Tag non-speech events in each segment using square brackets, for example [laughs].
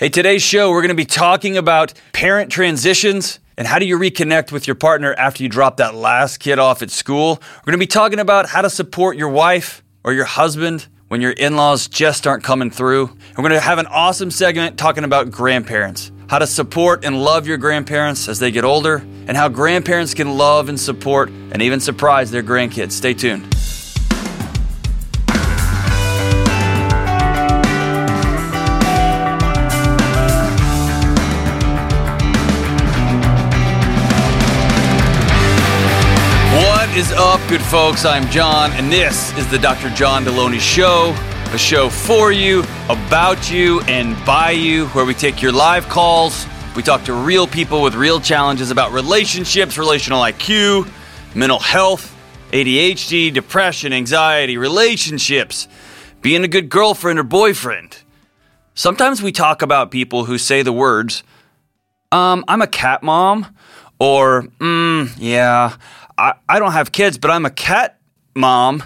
Hey, today's show, we're going to be talking about parent transitions and how do you reconnect with your partner after you drop that last kid off at school. We're going to be talking about how to support your wife or your husband when your in laws just aren't coming through. We're going to have an awesome segment talking about grandparents, how to support and love your grandparents as they get older, and how grandparents can love and support and even surprise their grandkids. Stay tuned. Is up, good folks? I'm John, and this is the Dr. John Delony Show, a show for you, about you, and by you, where we take your live calls. We talk to real people with real challenges about relationships, relational IQ, mental health, ADHD, depression, anxiety, relationships, being a good girlfriend or boyfriend. Sometimes we talk about people who say the words, um, I'm a cat mom, or, mm, yeah, I, I don't have kids, but I'm a cat mom.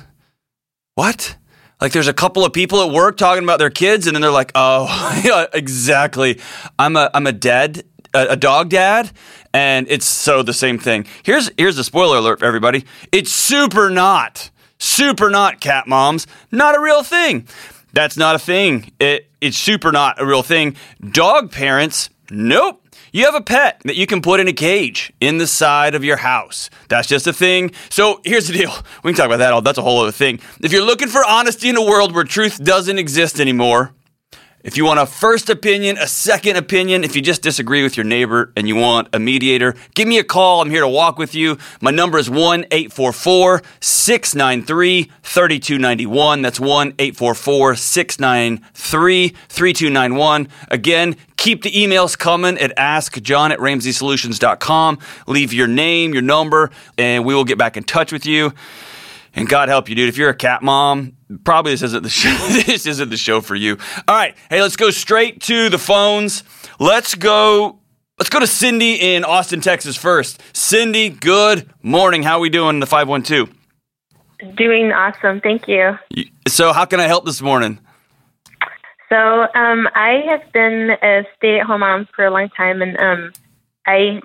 What? Like there's a couple of people at work talking about their kids, and then they're like, "Oh, [laughs] yeah, exactly. I'm a I'm a dad, a, a dog dad, and it's so the same thing." Here's here's the spoiler alert for everybody. It's super not, super not cat moms. Not a real thing. That's not a thing. It it's super not a real thing. Dog parents, nope. You have a pet that you can put in a cage in the side of your house. That's just a thing. So here's the deal. We can talk about that all. That's a whole other thing. If you're looking for honesty in a world where truth doesn't exist anymore, if you want a first opinion, a second opinion, if you just disagree with your neighbor and you want a mediator, give me a call. I'm here to walk with you. My number is 1 844 693 3291. That's 1 844 693 3291. Again, keep the emails coming at askjohn at ramseysolutions.com. Leave your name, your number, and we will get back in touch with you. And God help you, dude. If you're a cat mom, probably this isn't the [laughs] show. this isn't the show for you. All right, hey, let's go straight to the phones. Let's go. Let's go to Cindy in Austin, Texas first. Cindy, good morning. How are we doing in the five one two? Doing awesome, thank you. So, how can I help this morning? So, um, I have been a stay-at-home mom for a long time, and um, I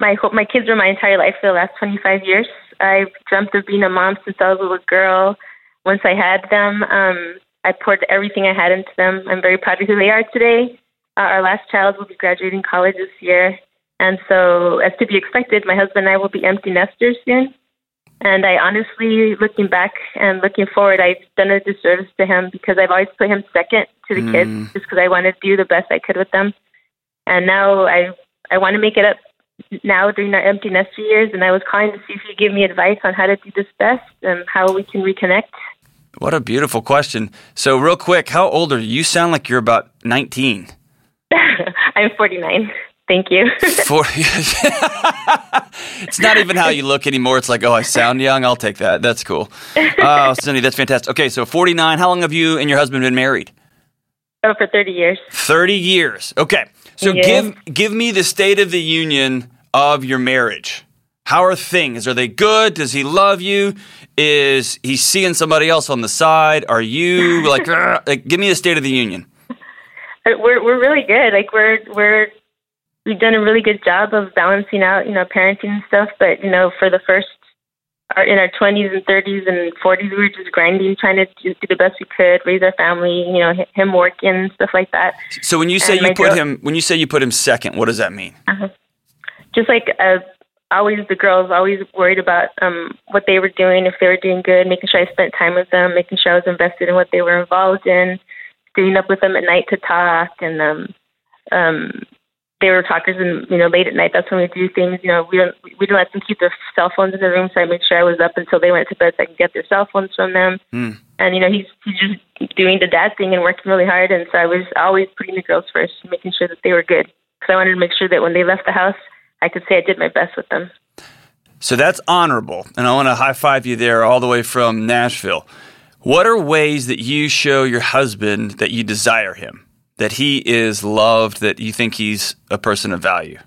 my my kids were my entire life for the last 25 years. I dreamt of being a mom since I was a little girl. Once I had them, um, I poured everything I had into them. I'm very proud of who they are today. Uh, our last child will be graduating college this year, and so, as to be expected, my husband and I will be empty nesters soon. And I honestly, looking back and looking forward, I've done a disservice to him because I've always put him second to the Mm. kids, just because I wanted to do the best I could with them. And now I I want to make it up now during our empty nester years, and I was calling to see if you give me advice on how to do this best and how we can reconnect. What a beautiful question. So, real quick, how old are you? You sound like you're about 19. [laughs] I'm 49. Thank you. [laughs] 40. it's not even how you look anymore. It's like, oh, I sound young. I'll take that. That's cool. [laughs] Oh, Cindy, that's fantastic. Okay, so 49. How long have you and your husband been married? oh, for 30 years. 30 years. Okay. So Yeah. give give me the state of the union of your marriage. How are things? Are they good? Does he love you? Is he seeing somebody else on the side? Are you like, [laughs] like give me the state of the union? Uh, We're we're really good. Like we're we're we've done a really good job of balancing out, you know, parenting and stuff. But you know, for the first, our, in our twenties and thirties and forties, we were just grinding, trying to do, do the best we could, raise our family. You know, him working and stuff like that. So when you say And you put girl- him when you say you put him second, what does that mean? Just like uh, always, the girls always worried about um what they were doing, if they were doing good, making sure I spent time with them, making sure I was invested in what they were involved in, staying up with them at night to talk, and um um they were talkers and you know late at night. That's when we do things you know we don't we don't let them keep their cell phones in the room so i made sure i was up until they went to bed so i could get their cell phones from them. Hmm. and you know he's he's just doing the dad thing and working really hard and so i was always putting the girls first making sure that they were good. Because i wanted to make sure that when they left the house i could say i did my best with them So that's honorable, and I want to high five you there all the way from Nashville. What are ways that you show your husband that you desire him, that he is loved, that you think he's a person of value?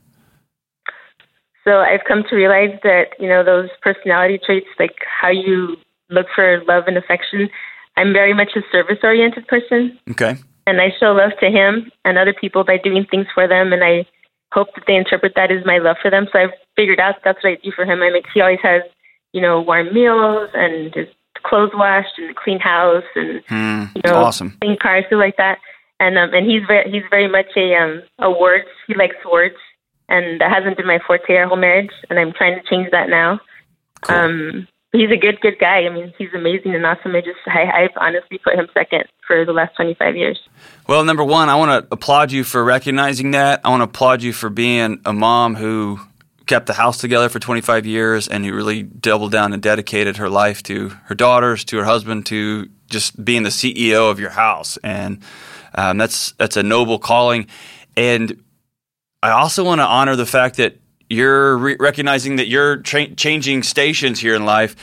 So I've come to realize that, you know, those personality traits, like how you look for love and affection, I'm very much a service oriented person. Okay. and I show love to him and other people by doing things for them, and I hope that they interpret that as my love for them. So I've figured out that's what I do for him. I make he always has, you know, warm meals and his clothes washed and a clean house and Hmm, you know, awesome. clean cars, stuff like that. And um, and he's very he's very much a um a words. He likes words, and that hasn't been my forte our whole marriage. And I'm trying to change that now. Cool. Um, he's a good good guy. I mean, he's amazing and awesome. I just I, I've honestly put him second for the last 25 years. Well, number one, I want to applaud you for recognizing that. I want to applaud you for being a mom who kept the house together for 25 years and who really doubled down and dedicated her life to her daughters, to her husband, to just being the CEO of your house. And um, that's that's a noble calling. And I also want to honor the fact that you're re- recognizing that you're tra- changing stations here in life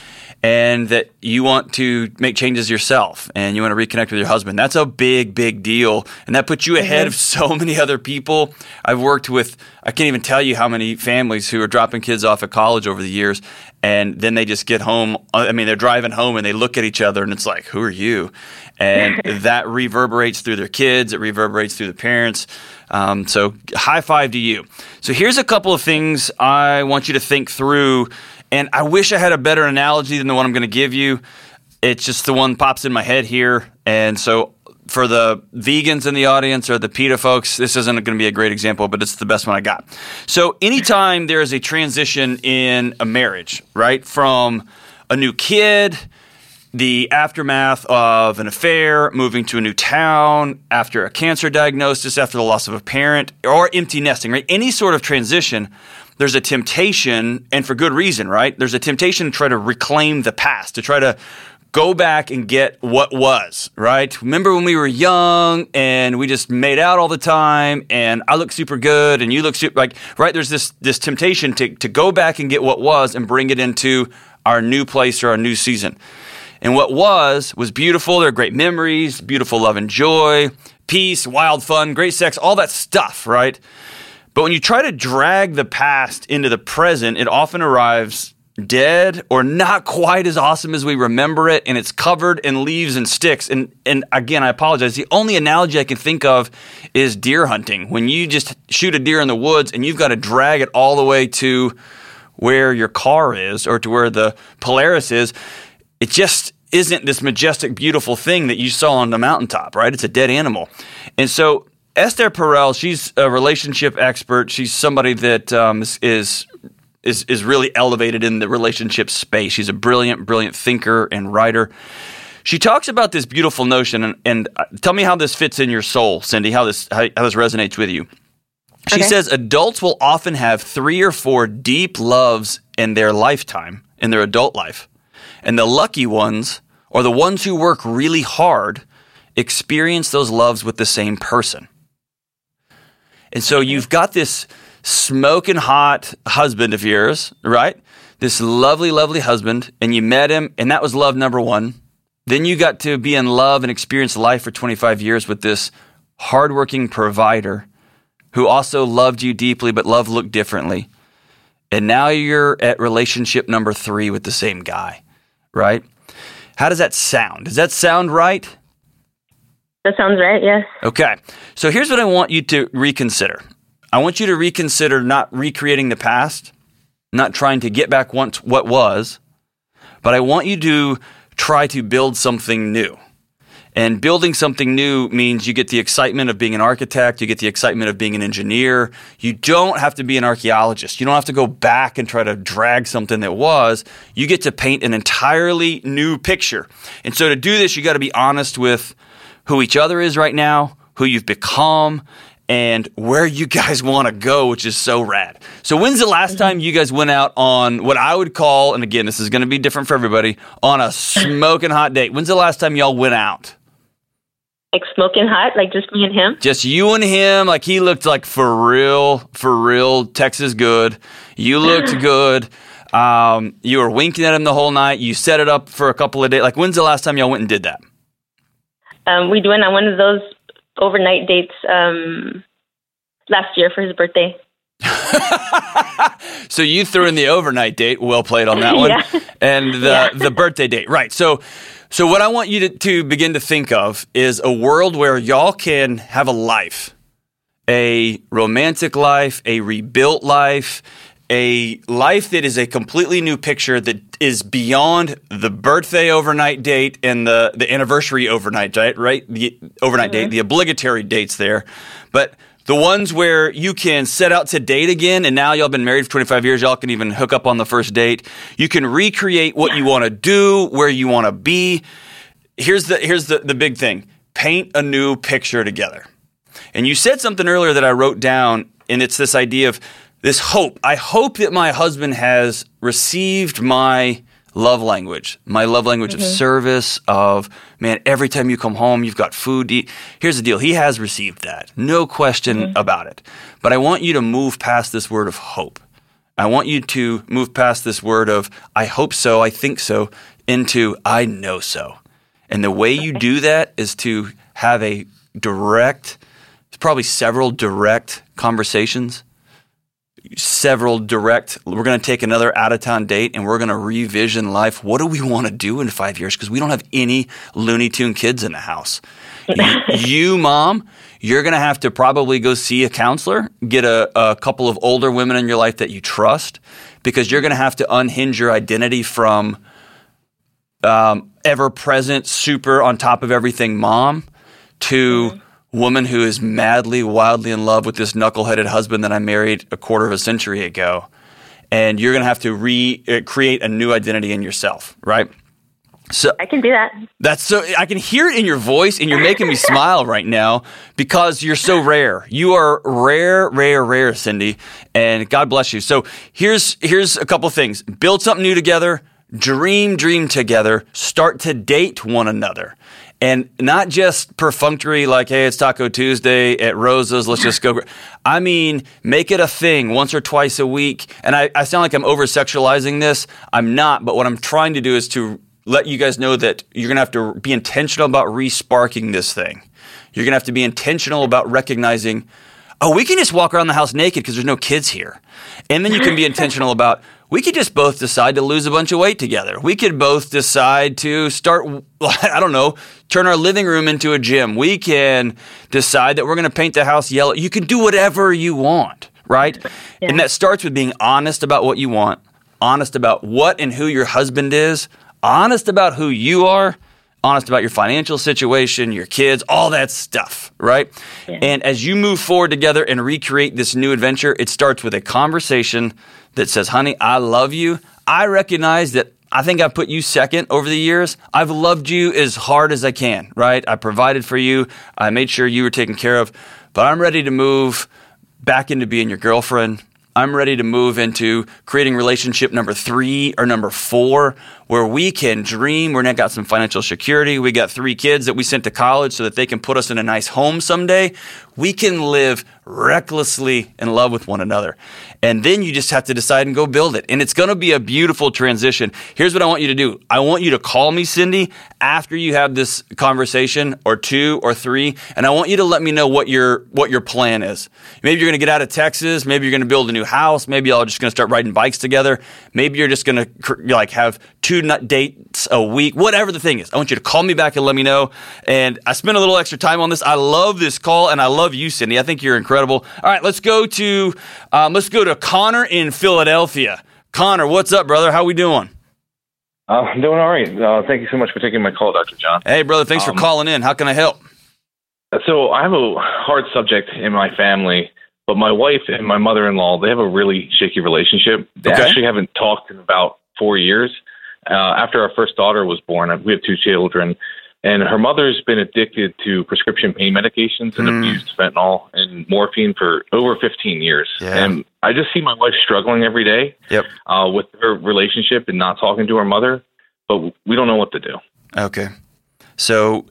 and that you want to make changes yourself and you want to reconnect with your husband. That's a big, big deal. And that puts you ahead of [laughs] so many other people. I've worked with, I can't even tell you how many families who are dropping kids off at college over the years. And then they just get home. I mean, they're driving home and they look at each other and it's like, who are you? And [laughs] that reverberates through their kids, it reverberates through the parents. Um, so, high five to you. So, here's a couple of things I want you to think through. And I wish I had a better analogy than the one I'm going to give you. It's just the one pops in my head here. And so, for the vegans in the audience or the PETA folks, this isn't going to be a great example, but it's the best one I got. So, anytime there is a transition in a marriage, right, from a new kid, the aftermath of an affair, moving to a new town, after a cancer diagnosis, after the loss of a parent, or empty nesting, right? Any sort of transition, there's a temptation, and for good reason, right? There's a temptation to try to reclaim the past, to try to go back and get what was, right? Remember when we were young and we just made out all the time and I look super good and you look super like right there's this this temptation to to go back and get what was and bring it into our new place or our new season. And what was was beautiful. There are great memories, beautiful love and joy, peace, wild fun, great sex, all that stuff, right? But when you try to drag the past into the present, it often arrives dead or not quite as awesome as we remember it and it's covered in leaves and sticks. And and again I apologize. The only analogy I can think of is deer hunting. When you just shoot a deer in the woods and you've got to drag it all the way to where your car is or to where the Polaris is it just isn't this majestic beautiful thing that you saw on the mountaintop right? It's a dead animal. And so Esther Perel, she's a relationship expert. She's somebody that um, is, is is really elevated in the relationship space. She's a brilliant, brilliant thinker and writer. She talks about this beautiful notion, and, and uh, tell me how this fits in your soul, Cindy. How this how, how this resonates with you. She Okay. says adults will often have three or four deep loves in their lifetime, in their adult life, and the lucky ones, or the ones who work really hard, experience those loves with the same person. And so you've got this smoking hot husband of yours, right? This lovely, lovely husband, and you met him, and that was love number one. Then you got to be in love and experience life for 25 years with this hardworking provider who also loved you deeply, but love looked differently. And now you're at relationship number three with the same guy, right? How does that sound? Does that sound right? That sounds right. Yes. Okay. So here's what I want you to reconsider. I want you to reconsider not recreating the past, not trying to get back once what was, but I want you to try to build something new. And building something new means you get the excitement of being an architect, you get the excitement of being an engineer. You don't have to be an archaeologist. You don't have to go back and try to drag something that was. You get to paint an entirely new picture. And so to do this, you got to be honest with who each other is right now, who you've become, and where you guys want to go, which is so rad. So, when's the last time you guys went out on what I would call, and again, this is going to be different for everybody, on a smoking hot date? When's the last time y'all went out? Like smoking hot, like just me and him. Just you and him, like he looked like for real, for real, Texas good. You looked [sighs] good. Um, you were winking at him the whole night. You set it up for a couple of days. Like, when's the last time y'all went and did that? Um, we went on one of those overnight dates um, last year for his birthday. [laughs] so you threw in the overnight date. Well played on that one. [laughs] Yeah. And the Yeah. the birthday date. Right. So so what I want you to, to begin to think of is a world where y'all can have a life. A romantic life, a rebuilt life, a life that is a completely new picture that is beyond the birthday overnight date and the, the anniversary overnight date, right? The overnight date, mm-hmm. the obligatory dates there. But the ones where you can set out to date again, and now y'all been married for 25 years, y'all can even hook up on the first date. You can recreate what you want to do, where you want to be. Here's the here's the, the big thing. Paint a new picture together. And you said something earlier that I wrote down, and it's this idea of this hope. I hope that my husband has received my love language, my love language of mm-hmm. service, of, man, every time you come home, you've got food to eat. Here's the deal He has received that, no question mm-hmm. about it. But I want you to move past this word of hope. I want you to move past this word of, I hope so, I think so, into, I know so. And the way you do that is to have a direct, probably several direct conversations, several direct. We're going to take another out of town date and we're going to revision life. What do we want to do in five years? Because we don't have any Looney Tune kids in the house. you, [laughs] you, mom, you're going to have to probably go see a counselor, get a, a couple of older women in your life that you trust, because you're going to have to unhinge your identity from um, ever present, super on top of everything mom to woman who is madly, wildly in love with this knuckleheaded husband that I married a quarter of a century ago. And you're going to have to re uh, create a new identity in yourself, right? So I can do that. that's so I can hear it in your voice, and you're making me smile right now because you're so rare. You are rare, rare, rare, Cindy, and God bless you. So here's here's a couple things: build something new together, dream, dream together, start to date one another. And not just perfunctory, like, hey, it's Taco Tuesday at Rosa's, let's just go. I mean, make it a thing once or twice a week. And I, I sound like I'm over sexualizing this. I'm not, but what I'm trying to do is to let you guys know that you're going to have to be intentional about resparking this thing. You're going to have to be intentional about recognizing, oh, we can just walk around the house naked because there's no kids here. And then you can be intentional about, we could just both decide to lose a bunch of weight together. We could both decide to start, [laughs] I don't know, turn our living room into a gym. We can decide that we're going to paint the house yellow. You can do whatever you want, right? And that starts with being honest about what you want, honest about what and who your husband is, honest about who you are, honest about your financial situation, your kids, all that stuff, right? And as you move forward together and recreate this new adventure, it starts with a conversation that says, honey, I love you. I recognize that I think I've put you second over the years. I've loved you as hard as I can, right? I provided for you. I made sure you were taken care of, but I'm ready to move back into being your girlfriend. I'm ready to move into creating relationship number three or number four, where we can dream. We're now got some financial security. We got three kids that we sent to college so that they can put us in a nice home someday. We can live recklessly in love with one another. And then you just have to decide and go build it. And it's going to be a beautiful transition. Here's what I want you to do I want you to call me, Cindy, after you have this conversation or two or three. And I want you to let me know what your, what your plan is. Maybe you're going to get out of Texas. Maybe you're going to build a new house. Maybe y'all are just going to start riding bikes together. Maybe you're just going to like have two dates a week, whatever the thing is. I want you to call me back and let me know. And I spent a little extra time on this. I love this call and I love you, Cindy. I think you're incredible. All right, let's go to um, let's go to Connor in Philadelphia. Connor, what's up, brother? How we doing? Uh, I'm doing all right. Uh, thank you so much for taking my call, Dr. John. Hey, brother. Thanks for Um, calling in. How can I help? So I have a hard subject in my family, but my wife and my mother-in-law, they have a really shaky relationship. They Okay. actually haven't talked in about four years. Uh, after our first daughter was born, uh, we have two children, and her mother's been addicted to prescription pain medications and Mm. abused fentanyl and morphine for over 15 years. Yeah. And I just see my wife struggling every day Yep. uh, with her relationship and not talking to her mother, but we don't know what to do. Okay. So,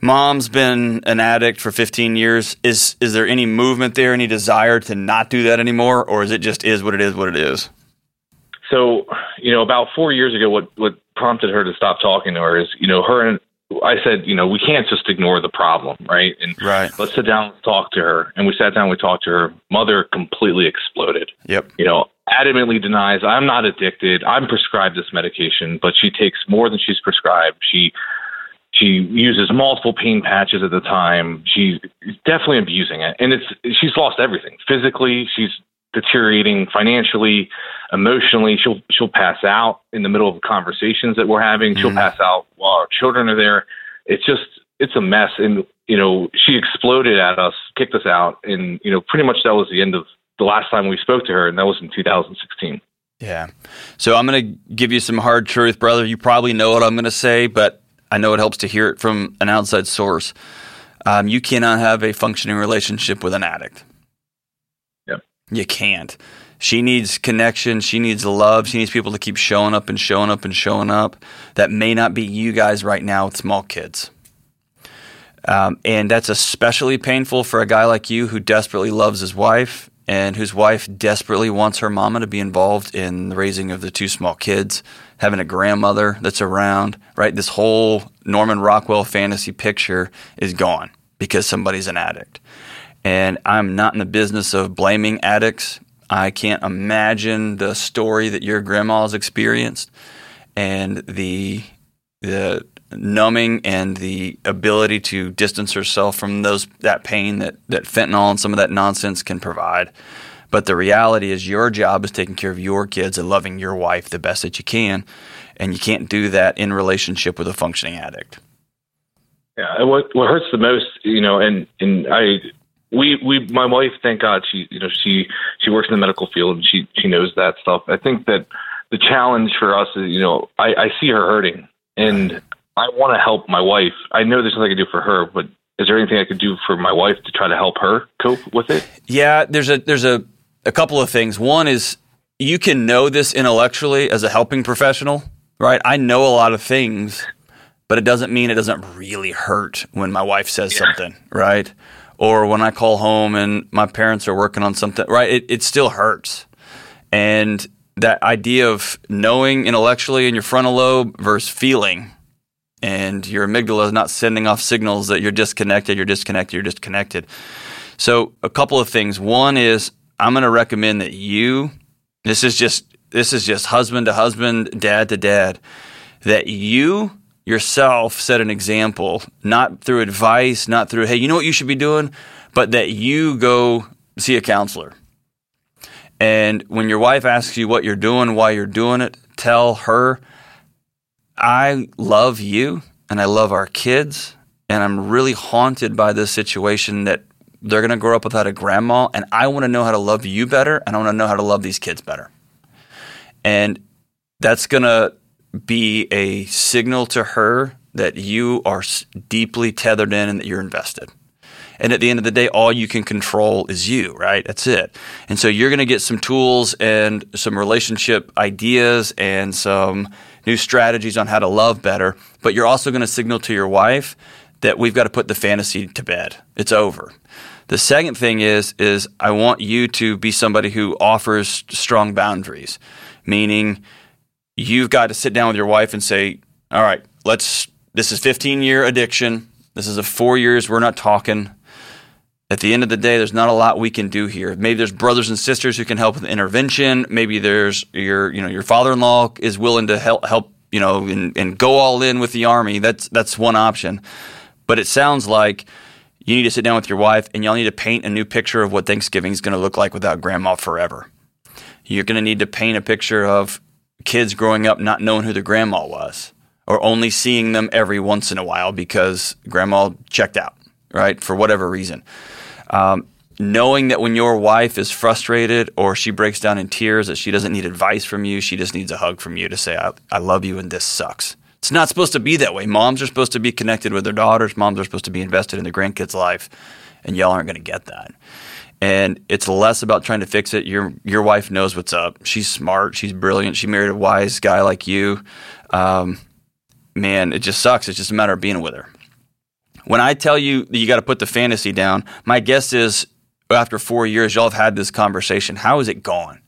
mom's been an addict for 15 years. Is is there any movement there? Any desire to not do that anymore, or is it just is what it is? What it is? So, you know, about four years ago, what what prompted her to stop talking to her is, you know, her and I said, you know, we can't just ignore the problem, right? And Right. let's sit down and talk to her. And we sat down, we talked to her. Mother completely exploded. Yep. You know, adamantly denies I'm not addicted. I'm prescribed this medication, but she takes more than she's prescribed. She she uses multiple pain patches at the time. She's definitely abusing it, and it's she's lost everything physically. She's deteriorating financially, emotionally. She'll she'll pass out in the middle of conversations that we're having. She'll mm-hmm. pass out while our children are there. It's just it's a mess, and you know she exploded at us, kicked us out, and you know pretty much that was the end of the last time we spoke to her, and that was in 2016. Yeah. So I'm going to give you some hard truth, brother. You probably know what I'm going to say, but I know it helps to hear it from an outside source. Um, you cannot have a functioning relationship with an addict. You can't. She needs connection. She needs love. She needs people to keep showing up and showing up and showing up. That may not be you guys right now with small kids. Um, and that's especially painful for a guy like you who desperately loves his wife and whose wife desperately wants her mama to be involved in the raising of the two small kids, having a grandmother that's around, right? This whole Norman Rockwell fantasy picture is gone because somebody's an addict. And I'm not in the business of blaming addicts. I can't imagine the story that your grandma has experienced and the the numbing and the ability to distance herself from those that pain that, that fentanyl and some of that nonsense can provide. But the reality is your job is taking care of your kids and loving your wife the best that you can. And you can't do that in relationship with a functioning addict. Yeah, and what what hurts the most, you know, and and I we we my wife thank god she you know she she works in the medical field and she she knows that stuff. I think that the challenge for us is you know i i see her hurting and i want to help my wife. I know there's nothing i can do for her but is there anything i could do for my wife to try to help her cope with it? Yeah there's a there's a a couple of things. One is you can know this intellectually as a helping professional right? I know a lot of things but it doesn't mean it doesn't really hurt when my wife says yeah. something right or when I call home and my parents are working on something, right? It, it still hurts. And that idea of knowing intellectually in your frontal lobe versus feeling and your amygdala is not sending off signals that you're disconnected, you're disconnected, you're disconnected. So, a couple of things. One is I'm going to recommend that you this is just this is just husband to husband, dad to dad that you yourself set an example, not through advice, not through, hey, you know what you should be doing, but that you go see a counselor. And when your wife asks you what you're doing, why you're doing it, tell her, I love you and I love our kids. And I'm really haunted by this situation that they're going to grow up without a grandma. And I want to know how to love you better. And I want to know how to love these kids better. And that's going to be a signal to her that you are deeply tethered in and that you're invested. And at the end of the day, all you can control is you, right? That's it. And so you're going to get some tools and some relationship ideas and some new strategies on how to love better. But you're also going to signal to your wife that we've got to put the fantasy to bed. It's over. The second thing is is I want you to be somebody who offers strong boundaries, meaning you've got to sit down with your wife and say, all right, let's, this is 15 year addiction. This is a four years. We're not talking. At the end of the day, there's not a lot we can do here. Maybe there's brothers and sisters who can help with intervention. Maybe there's your, you know, your father-in-law is willing to help, help, you know, and, and go all in with the army. That's that's one option. But it sounds like you need to sit down with your wife and y'all need to paint a new picture of what Thanksgiving is going to look like without grandma forever. You're going to need to paint a picture of kids growing up not knowing who their grandma was or only seeing them every once in a while because grandma checked out, right? For whatever reason. Um, knowing that when your wife is frustrated or she breaks down in tears, that she doesn't need advice from you, she just needs a hug from you to say, I, I love you and this sucks. It's not supposed to be that way. Moms are supposed to be connected with their daughters, moms are supposed to be invested in their grandkids' life, and y'all aren't going to get that and it's less about trying to fix it. Your your wife knows what's up. She's smart. She's brilliant. She married a wise guy like you. Um, man, it just sucks. It's just a matter of being with her. When I tell you that you got to put the fantasy down, my guess is after four years, y'all have had this conversation. How is it gone?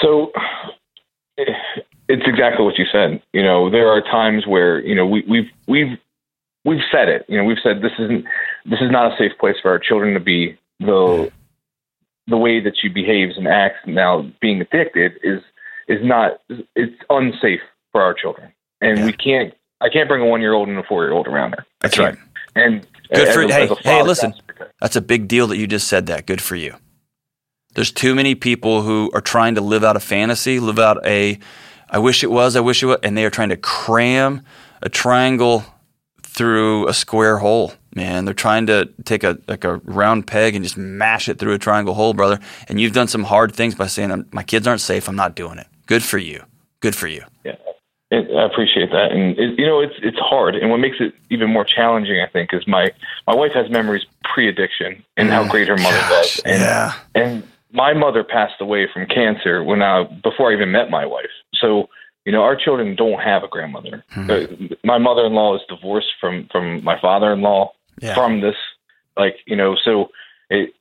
So it's exactly what you said. You know, there are times where you know we, we've we've we've said it. You know, we've said this isn't this is not a safe place for our children to be. The the way that she behaves and acts now being addicted is is not it's unsafe for our children, and Yeah. we can't. I can't bring a one year old and a four year old around her. That's right. And Good for a- hey hey listen. that's That's a big deal that you just said that. Good for you. There's too many people who are trying to live out a fantasy, live out a I wish it was, I wish it was, and they are trying to cram a triangle through a square hole. Man, they're trying to take a like a round peg and just mash it through a triangle hole, brother. And you've done some hard things by saying "I'm- my kids aren't safe. I'm not doing it. Good for you. Good for you. Yeah, I appreciate that, and it, you know it's it's hard, and what makes it even more challenging, I think, is my my wife has memories pre-addiction and how great her mother Gosh, was, and yeah. and my mother passed away from cancer when I before I even met my wife. So you know our children don't have a grandmother. Hmm. Uh, my mother-in-law is divorced from from my father-in-law Yeah. from this, like you know, so it.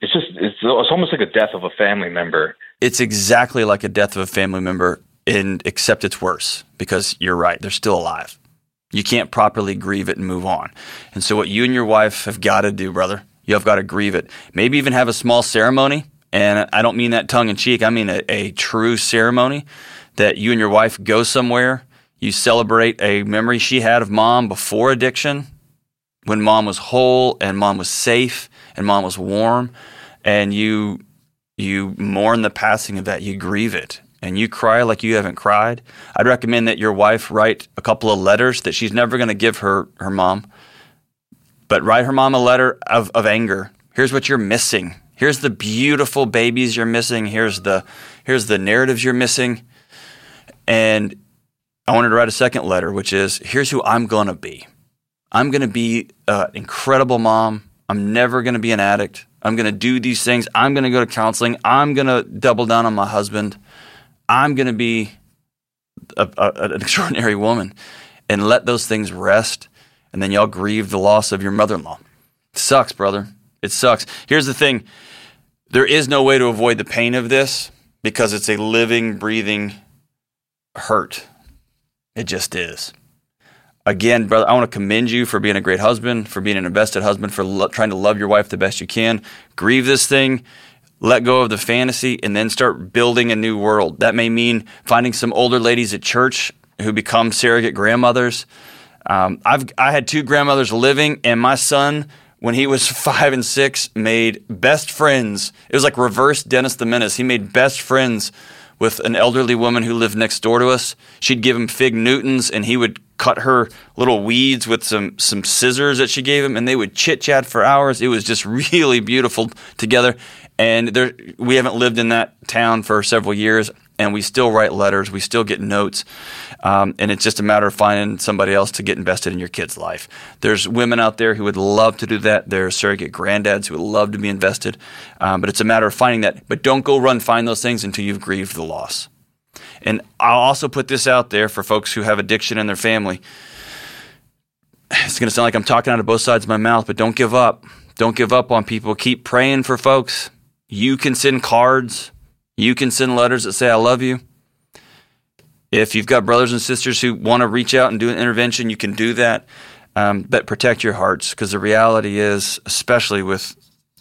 It's just it's, it's almost like a death of a family member it's exactly like a death of a family member, and except it's worse because you're right; they're still alive. You can't properly grieve it and move on. And so, what you and your wife have got to do, brother, you have got to grieve it. Maybe even have a small ceremony. And I don't mean that tongue in cheek. I mean a, a true ceremony that you and your wife go somewhere. You celebrate a memory she had of mom before addiction, when mom was whole and mom was safe and mom was warm, and you you mourn the passing of that, you grieve it, and you cry like you haven't cried. I'd recommend that your wife write a couple of letters that she's never going to give her her mom, but write her mom a letter of, of anger. Here's what you're missing. Here's the beautiful babies you're missing. Here's the here's the narratives you're missing. And I wanted to write a second letter, which is here's who I'm going to be. I'm going to be an incredible mom. I'm never going to be an addict. I'm going to do these things. I'm going to go to counseling. I'm going to double down on my husband. I'm going to be a, a, an [laughs] extraordinary woman and let those things rest. And then y'all grieve the loss of your mother in law. Sucks, brother. It sucks. Here's the thing there is no way to avoid the pain of this because it's a living, breathing hurt. It just is again, brother, I want to commend you for being a great husband, for being an invested husband, for lo- trying to love your wife the best you can. Grieve this thing, let go of the fantasy, and then start building a new world. That may mean finding some older ladies at church who become surrogate grandmothers. Um, I've I had two grandmothers living, and my son, when he was [laughs] five and six, made best friends. It was like reverse Dennis the Menace. He made best friends with an elderly woman who lived next door to us. She'd give him fig Newtons, and he would cut her little weeds with some some scissors that she gave him, and they would chit chat for hours. It was just [laughs] really beautiful together. And there, we haven't lived in that town for several years, and we still write letters. We still get notes, um, and it's just a matter of finding somebody else to get invested in your kid's life. There's women out there who would love to do that. There are surrogate granddads who would love to be invested, um, but it's a matter of finding that. But don't go run find those things until you've grieved the loss. And I'll also put this out there for folks who have addiction in their family. It's going to sound like I'm talking out of both sides of my mouth, but don't give up. Don't give up on people. Keep praying for folks. You can send cards. You can send letters that say, I love you. If you've got brothers and sisters who want to reach out and do an intervention, you can do that. Um, but protect your hearts because the reality is, especially with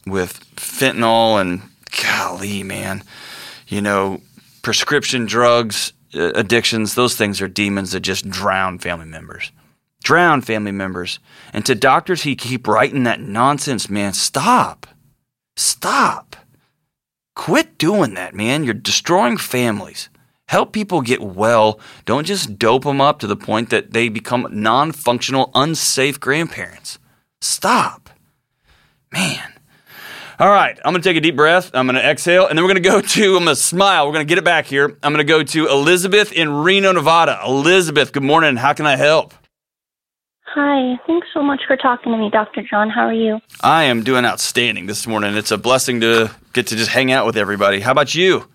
with fentanyl and golly, man, you know, prescription drugs, addictions, those things are demons that just drown family members. Drown family members. And to doctors who keep writing that nonsense, man, stop. Stop. Quit doing that, man. You're destroying families. Help people get well. Don't just dope them up to the point that they become non functional, unsafe grandparents. Stop. Man. All right, I'm to take a deep breath. I'm to exhale, and then we're to go to, I'm to smile. We're to get it back here. I'm to go to Elizabeth in Reno, Nevada. Elizabeth, good morning. How can I help? Hi, thanks so much for talking to me, Dr. John. How are you? I am doing outstanding this morning. It's a blessing to get to just hang out with everybody. How about you?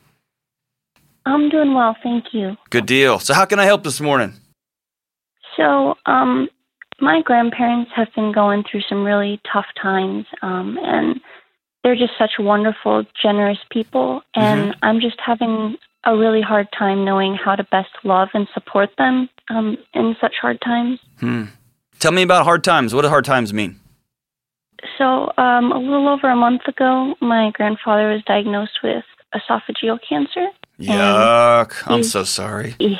I'm doing well, thank you. Good deal. So, how can I help this morning? So, um, my grandparents have been going through some really tough times, um, and they're just such wonderful, generous people, and I'm just having a really hard time knowing how to best love and support them um, in such hard times. Hmm. Tell me about hard times. What do hard times mean? So, um, a little over a month ago, my grandfather was diagnosed with esophageal cancer. Yuck. I'm so sorry. He,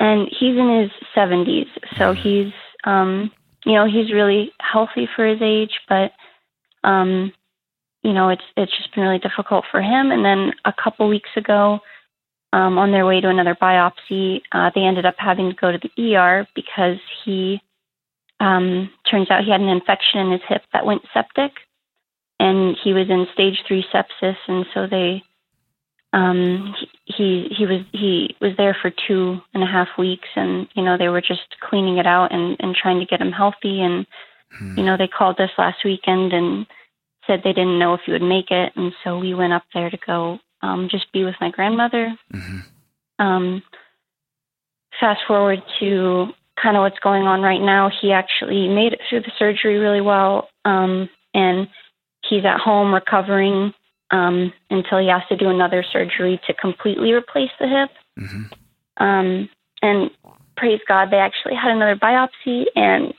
and he's in his 70s, so he's, um, you know, he's really healthy for his age, but, um, you know, it's it's just been really difficult for him. And then a couple weeks ago, um, on their way to another biopsy, uh, they ended up having to go to the ER because he um, turns out he had an infection in his hip that went septic, and he was in stage three sepsis, and so they um, he he was he was there for two and a half weeks, and you know they were just cleaning it out and and trying to get him healthy, and hmm. you know they called us last weekend and said they didn't know if he would make it, and so we went up there to go um, just be with my grandmother. Mm-hmm. Um, fast forward to kind of what's going on right now. He actually made it through the surgery really well, um, and he's at home recovering um, until he has to do another surgery to completely replace the hip. Mm-hmm. Um, and praise God, they actually had another biopsy, and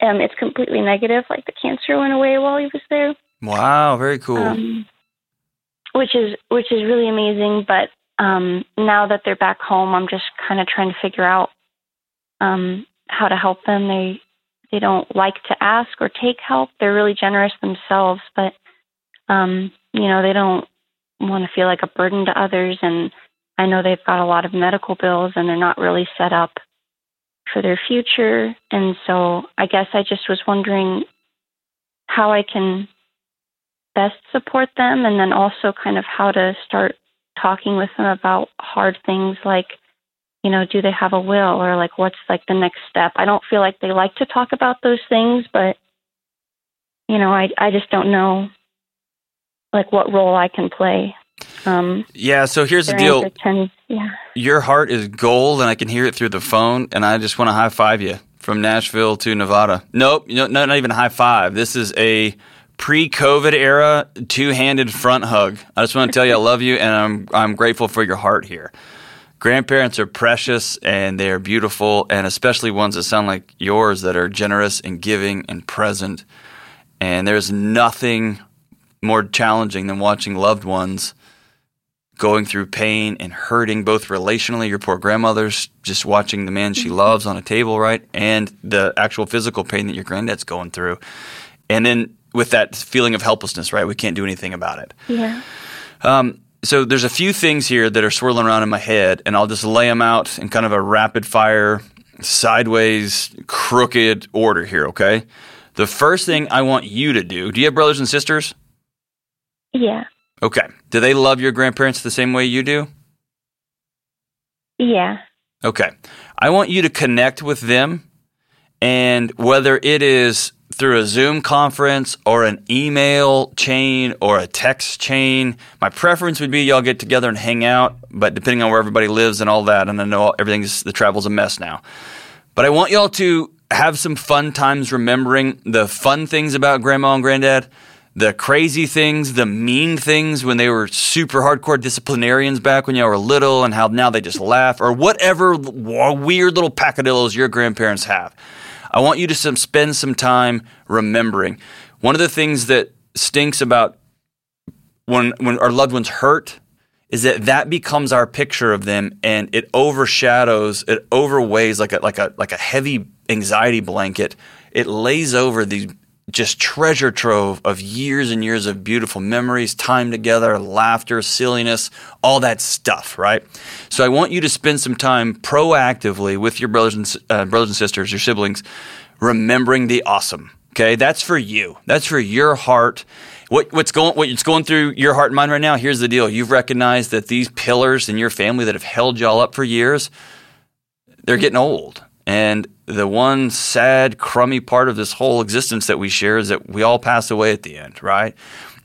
um, it's completely negative. Like the cancer went away while he was there. Wow, very cool. Um, which is which is really amazing. But um, now that they're back home, I'm just kind of trying to figure out um, how to help them. They they don't like to ask or take help. They're really generous themselves, but um, you know they don't want to feel like a burden to others. And I know they've got a lot of medical bills, and they're not really set up for their future. And so I guess I just was wondering how I can best support them and then also kind of how to start talking with them about hard things like you know do they have a will or like what's like the next step? I don't feel like they like to talk about those things but you know i i just don't know like what role i can play. Um yeah so here's the deal. tends, yeah. your heart is gold and i can hear it through the phone and i just want to high five you from nashville to nevada. Nope no, not even a high five. This is a pre-COVID era two-handed front hug. I just want to tell you I love you and I'm I'm grateful for your heart here. Grandparents are precious and they are beautiful and especially ones that sound like yours that are generous and giving and present. And there's nothing more challenging than watching loved ones going through pain and hurting both relationally your poor grandmother's just watching the man she loves on a table right and the actual physical pain that your granddad's going through and then with that feeling of helplessness, right? We can't do anything about it. Yeah. Um, so there's a few things here that are swirling around in my head, and I'll just lay them out in kind of a rapid fire, sideways, crooked order here, okay? The first thing I want you to do, do you have brothers and sisters? Yeah. Okay. Do they love your grandparents the same way you do? Yeah. Okay. I want you to connect with them, and whether it is through a Zoom conference or an email chain or a text chain. My preference would be y'all get together and hang out, but depending on where everybody lives and all that, and I know everything's the travel's a mess now. But I want y'all to have some fun times remembering the fun things about grandma and granddad, the crazy things, the mean things when they were super hardcore disciplinarians back when y'all were little, and how now they just laugh, or whatever weird little peccadillos your grandparents have. I want you to some, spend some time remembering. One of the things that stinks about when when our loved ones hurt is that that becomes our picture of them and it overshadows it overweighs like a like a like a heavy anxiety blanket it lays over these just treasure trove of years and years of beautiful memories, time together, laughter, silliness, all that stuff, right? So I want you to spend some time proactively with your brothers and uh, brothers and sisters, your siblings, remembering the awesome. Okay, that's for you. That's for your heart. What, what's going what's going through your heart and mind right now? Here's the deal: you've recognized that these pillars in your family that have held y'all up for years, they're getting old, and the one sad, crummy part of this whole existence that we share is that we all pass away at the end, right?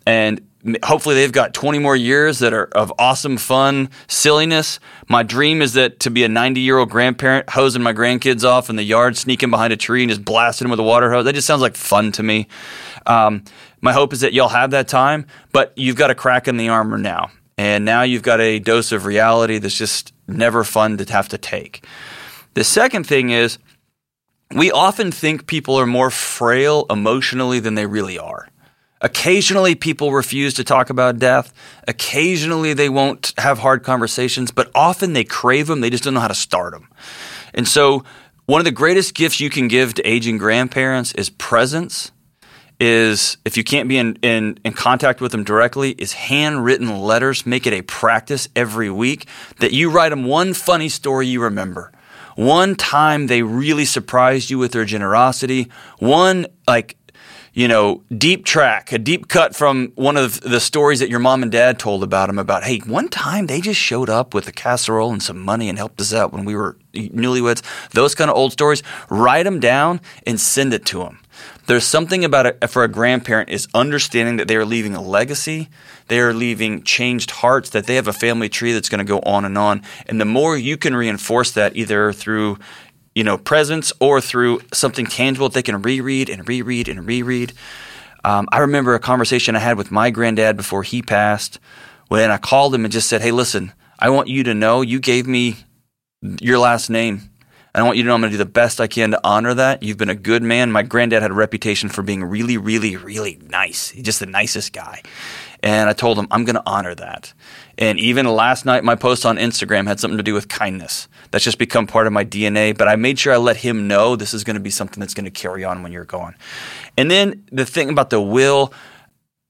And hopefully they've got 20 more years that are of awesome fun silliness. My dream is that to be a 90 year old grandparent hosing my grandkids off in the yard sneaking behind a tree and just blasting them with a water hose. That just sounds like fun to me. Um, my hope is that y'all have that time but you've got a crack in the armor now. And now you've got a dose of reality that's just never fun to have to take the second thing is we often think people are more frail emotionally than they really are. Occasionally, people refuse to talk about death. Occasionally, they won't have hard conversations, but often they crave them. They just don't know how to start them. And so, one of the greatest gifts you can give to aging grandparents is presence. Is if you can't be in, in, in contact with them directly, is handwritten letters. Make it a practice every week that you write them one funny story you remember one time they really surprised you with their generosity, one like you know, deep track, a deep cut from one of the stories that your mom and dad told about them about, hey, one time they just showed up with a casserole and some money and helped us out when we were newlyweds. Those kind of old stories, write them down and send it to them. There's something about it for a grandparent is understanding that they are leaving a legacy, they are leaving changed hearts, that they have a family tree that's going to go on and on. And the more you can reinforce that either through you know, presence or through something tangible that they can reread and reread and reread. Um, I remember a conversation I had with my granddad before he passed when I called him and just said, Hey, listen, I want you to know you gave me your last name. I want you to know I'm going to do the best I can to honor that. You've been a good man. My granddad had a reputation for being really, really, really nice. He's just the nicest guy. And I told him, I'm going to honor that. And even last night, my post on Instagram had something to do with kindness. That's just become part of my DNA. But I made sure I let him know this is going to be something that's going to carry on when you're gone. And then the thing about the will,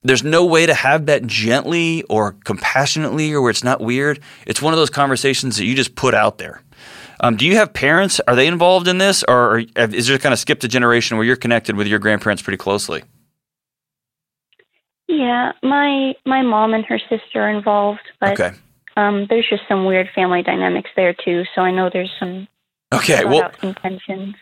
there's no way to have that gently or compassionately or where it's not weird. It's one of those conversations that you just put out there. Um, do you have parents? Are they involved in this, or is there kind of skipped a generation where you're connected with your grandparents pretty closely? Yeah, my my mom and her sister are involved, but okay. um, there's just some weird family dynamics there too. So I know there's some Okay, well,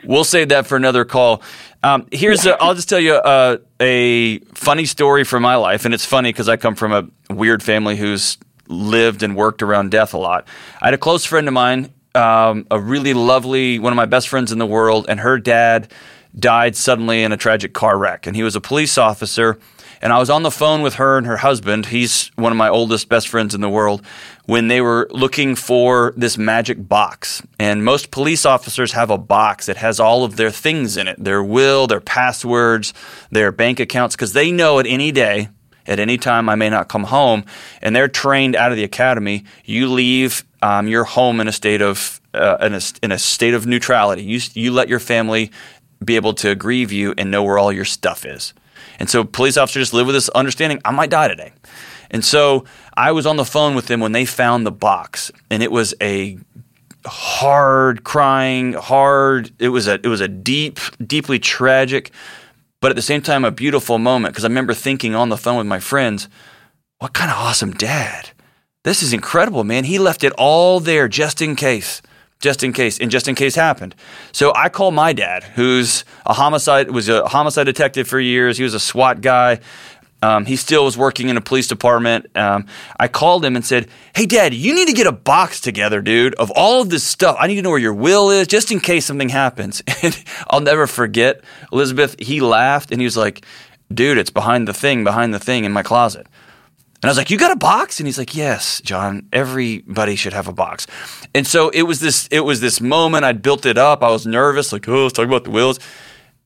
we'll save that for another call. Um, here's yeah. a, I'll just tell you a, a funny story from my life, and it's funny because I come from a weird family who's lived and worked around death a lot. I had a close friend of mine, um, a really lovely, one of my best friends in the world, and her dad died suddenly in a tragic car wreck, and he was a police officer and I was on the phone with her and her husband. He's one of my oldest best friends in the world when they were looking for this magic box. And most police officers have a box that has all of their things in it their will, their passwords, their bank accounts, because they know at any day, at any time, I may not come home. And they're trained out of the academy. You leave um, your home in a state of uh, in, a, in a state of neutrality. You, you let your family be able to grieve you and know where all your stuff is. And so police officers just live with this understanding I might die today. And so I was on the phone with them when they found the box, and it was a hard crying, hard. It was a it was a deep, deeply tragic, but at the same time a beautiful moment because I remember thinking on the phone with my friends, what kind of awesome dad. This is incredible, man. He left it all there just in case just in case, and just in case happened. So I call my dad, who's a homicide was a homicide detective for years. He was a SWAT guy. Um, he still was working in a police department. Um, I called him and said, "Hey, Dad, you need to get a box together, dude, of all of this stuff. I need to know where your will is, just in case something happens." [laughs] And I'll never forget, Elizabeth. He laughed and he was like, "Dude, it's behind the thing, behind the thing in my closet." And I was like, "You got a box?" And he's like, "Yes, John. Everybody should have a box." And so it was this. It was this moment. I'd built it up. I was nervous, like, "Oh, let's talk about the wills."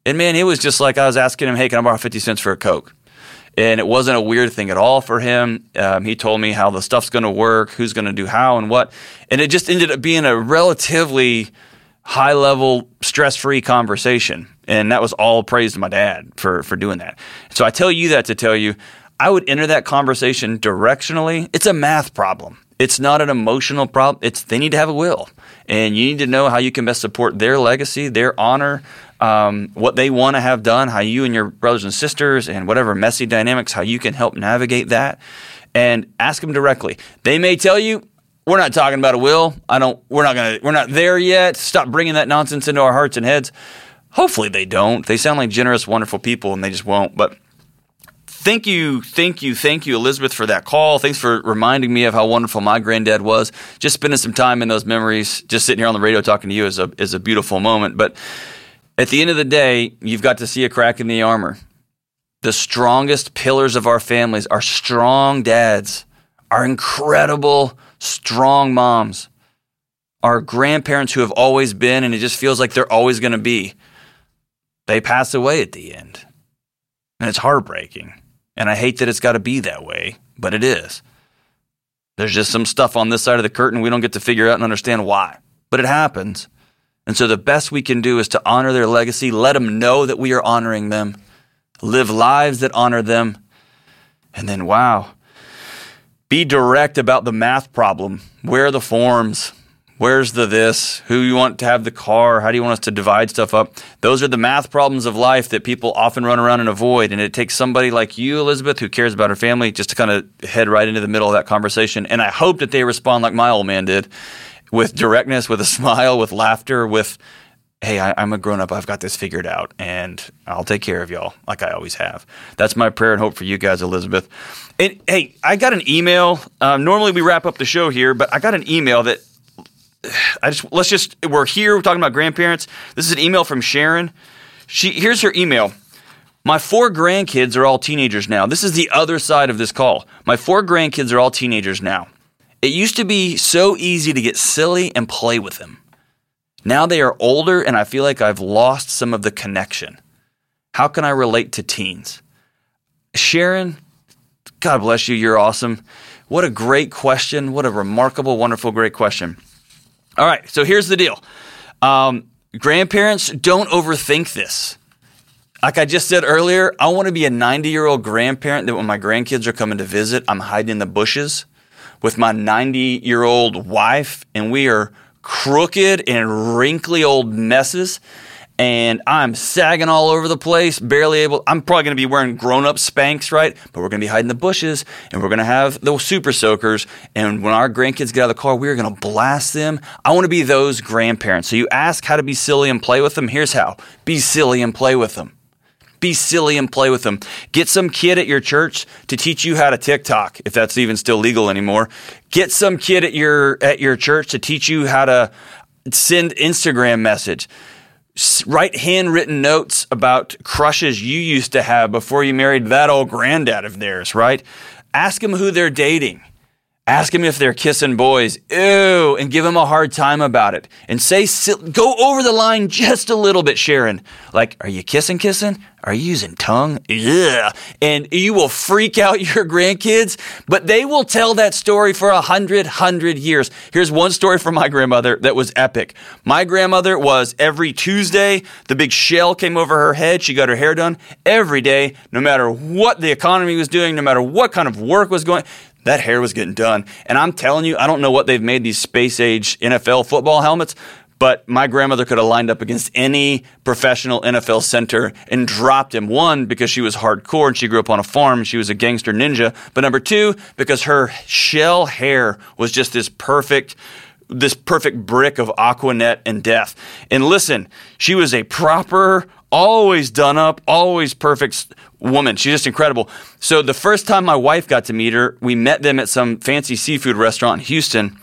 And man, it was just like I was asking him, "Hey, can I borrow fifty cents for a coke?" And it wasn't a weird thing at all for him. Um, he told me how the stuff's going to work, who's going to do how, and what. And it just ended up being a relatively high level, stress free conversation. And that was all praise to my dad for for doing that. So I tell you that to tell you I would enter that conversation directionally. It's a math problem. It's not an emotional problem. It's they need to have a will, and you need to know how you can best support their legacy, their honor, um, what they want to have done, how you and your brothers and sisters, and whatever messy dynamics, how you can help navigate that, and ask them directly. They may tell you, "We're not talking about a will. I don't. We're not gonna. We're not there yet. Stop bringing that nonsense into our hearts and heads." Hopefully they don't. They sound like generous, wonderful people, and they just won't. But thank you, thank you, thank you, Elizabeth, for that call. Thanks for reminding me of how wonderful my granddad was. Just spending some time in those memories, just sitting here on the radio talking to you is a is a beautiful moment. But at the end of the day, you've got to see a crack in the armor. The strongest pillars of our families are strong dads, our incredible, strong moms, our grandparents who have always been, and it just feels like they're always going to be. They pass away at the end. And it's heartbreaking. And I hate that it's got to be that way, but it is. There's just some stuff on this side of the curtain we don't get to figure out and understand why, but it happens. And so the best we can do is to honor their legacy, let them know that we are honoring them, live lives that honor them, and then, wow, be direct about the math problem. Where are the forms? Where's the this? Who you want to have the car? How do you want us to divide stuff up? Those are the math problems of life that people often run around and avoid. And it takes somebody like you, Elizabeth, who cares about her family, just to kind of head right into the middle of that conversation. And I hope that they respond like my old man did with directness, with a smile, with laughter, with, hey, I, am a grown up. I've got this figured out and I'll take care of y'all like I always have. That's my prayer and hope for you guys, Elizabeth. And hey, I got an email. Um, normally we wrap up the show here, but I got an email that I just let's just we're here we're talking about grandparents. This is an email from Sharon. She here's her email. My four grandkids are all teenagers now. This is the other side of this call. My four grandkids are all teenagers now. It used to be so easy to get silly and play with them. Now they are older and I feel like I've lost some of the connection. How can I relate to teens? Sharon, God bless you. You're awesome. What a great question. What a remarkable, wonderful, great question. All right, so here's the deal. Um, grandparents, don't overthink this. Like I just said earlier, I want to be a 90 year old grandparent that when my grandkids are coming to visit, I'm hiding in the bushes with my 90 year old wife and we are crooked and wrinkly old messes and I'm sagging all over the place, barely able. I'm probably to be wearing grown up Spanx, right? But we're to be hiding the bushes and we're to have the super soakers. And when our grandkids get out of the car, we're to blast them. I want to be those grandparents. So you ask how to be silly and play with them. Here's how be silly and play with them. Be silly and play with them. Get some kid at your church to teach you how to TikTok, if that's even still legal anymore. Get some kid at your at your church to teach you how to send Instagram message write handwritten notes about crushes you used to have before you married that old granddad of theirs, right? Ask them who they're dating. Ask them if they're kissing boys. Ew, and give them a hard time about it. And say, go over the line just a little bit, Sharon. Like, are you kissing, kissing? Are you using tongue? Yeah. And you will freak out [laughs] your grandkids, but they will tell that story for a hundred, hundred years. Here's one story from my grandmother that was epic. My grandmother was every Tuesday, the big shell came over her head. She got her hair done every day, no matter what the economy was doing, no matter what kind of work was going that hair was getting done. And I'm telling you, I don't know what they've made these space age NFL football helmets, but my grandmother could have lined up against any professional NFL center and dropped him. One, because she was hardcore and she grew up on a farm. She was a gangster ninja. But number two, because her shell hair was just this perfect this perfect brick of Aqua Net and death. And listen, she was a proper, always done up, always perfect woman. She's just incredible. So the first time my wife got to meet her, we met them at some fancy seafood restaurant in Houston.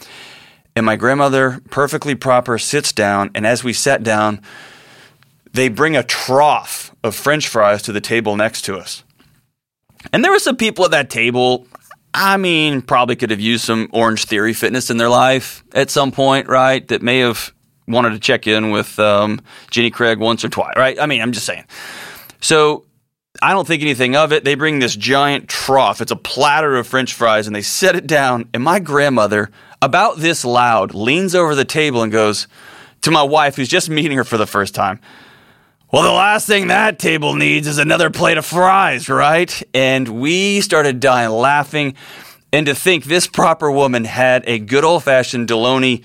And my grandmother, perfectly proper, sits down. And as we sat down, they bring a trough of french fries to the table next to us. And there were some people at that table, I mean, probably could have used some Orange Theory fitness in their life at some point, right? That may have wanted to check in with um, Jenny Craig once or twice, right? I mean, I'm just saying. So I don't think anything of it. They bring this giant trough. It's a platter of french fries and they set it down. And my grandmother, about this loud, leans over the table and goes to my wife, who's just meeting her for the first time. Well, the last thing that table needs is another plate of fries, right? And we started dying laughing. And to think this proper woman had a good old fashioned Delony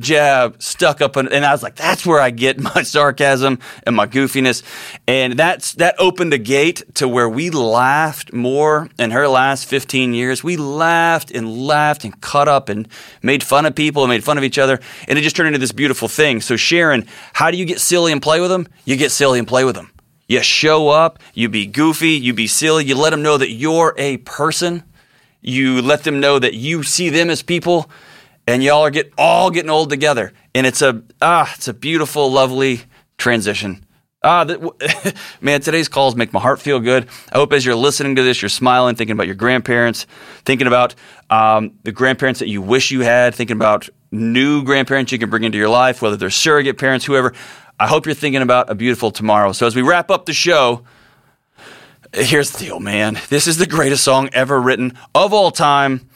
jab stuck up, and I was like, that's where I get my [laughs] sarcasm and my goofiness. And that's, that opened the gate to where we laughed more in her last 15 years. We laughed and laughed and cut up and made fun of people and made fun of each other. And it just turned into this beautiful thing. So, Sharon, how do you get silly and play with them? You get silly and play with them. You show up, you be goofy, you be silly, you let them know that you're a person you let them know that you see them as people, and y'all are get all getting old together. And it's a ah, it's a beautiful, lovely transition. Ah, that, [laughs] man, today's calls make my heart feel good. I hope as you're listening to this, you're smiling, thinking about your grandparents, thinking about um, the grandparents that you wish you had, thinking about new grandparents you can bring into your life, whether they're surrogate parents, whoever. I hope you're thinking about a beautiful tomorrow. So as we wrap up the show, here's the deal, man. This is the greatest song ever written of all time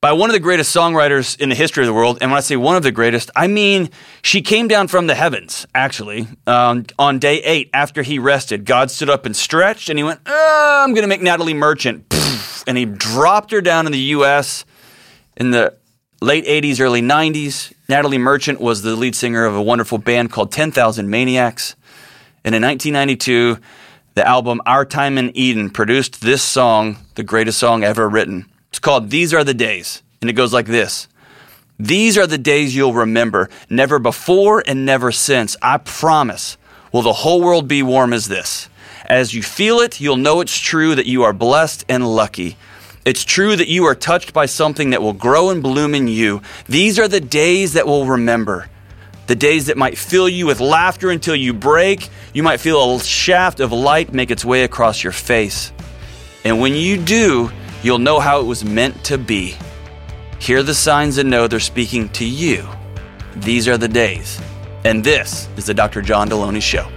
by one of the greatest songwriters in the history of the world. And when I say one of the greatest, I mean she came down from the heavens, actually, um, on day eight after he rested. God stood up and stretched, and he went, oh, I'm going to make Natalie Merchant. And he dropped her down in the U.S. in the late 80s, early 90s. Natalie Merchant was the lead singer of a wonderful band called 10,000 Maniacs. And in 1992, the album Our Time in Eden produced this song, the greatest song ever written. It's called These Are the Days, and it goes like this These are the days you'll remember, never before and never since. I promise. Will the whole world be warm as this? As you feel it, you'll know it's true that you are blessed and lucky. It's true that you are touched by something that will grow and bloom in you. These are the days that we'll remember. The days that might fill you with laughter until you break. You might feel a shaft of light make its way across your face. And when you do, you'll know how it was meant to be. Hear the signs and know they're speaking to you. These are the days. And this is the Dr. John Delony Show.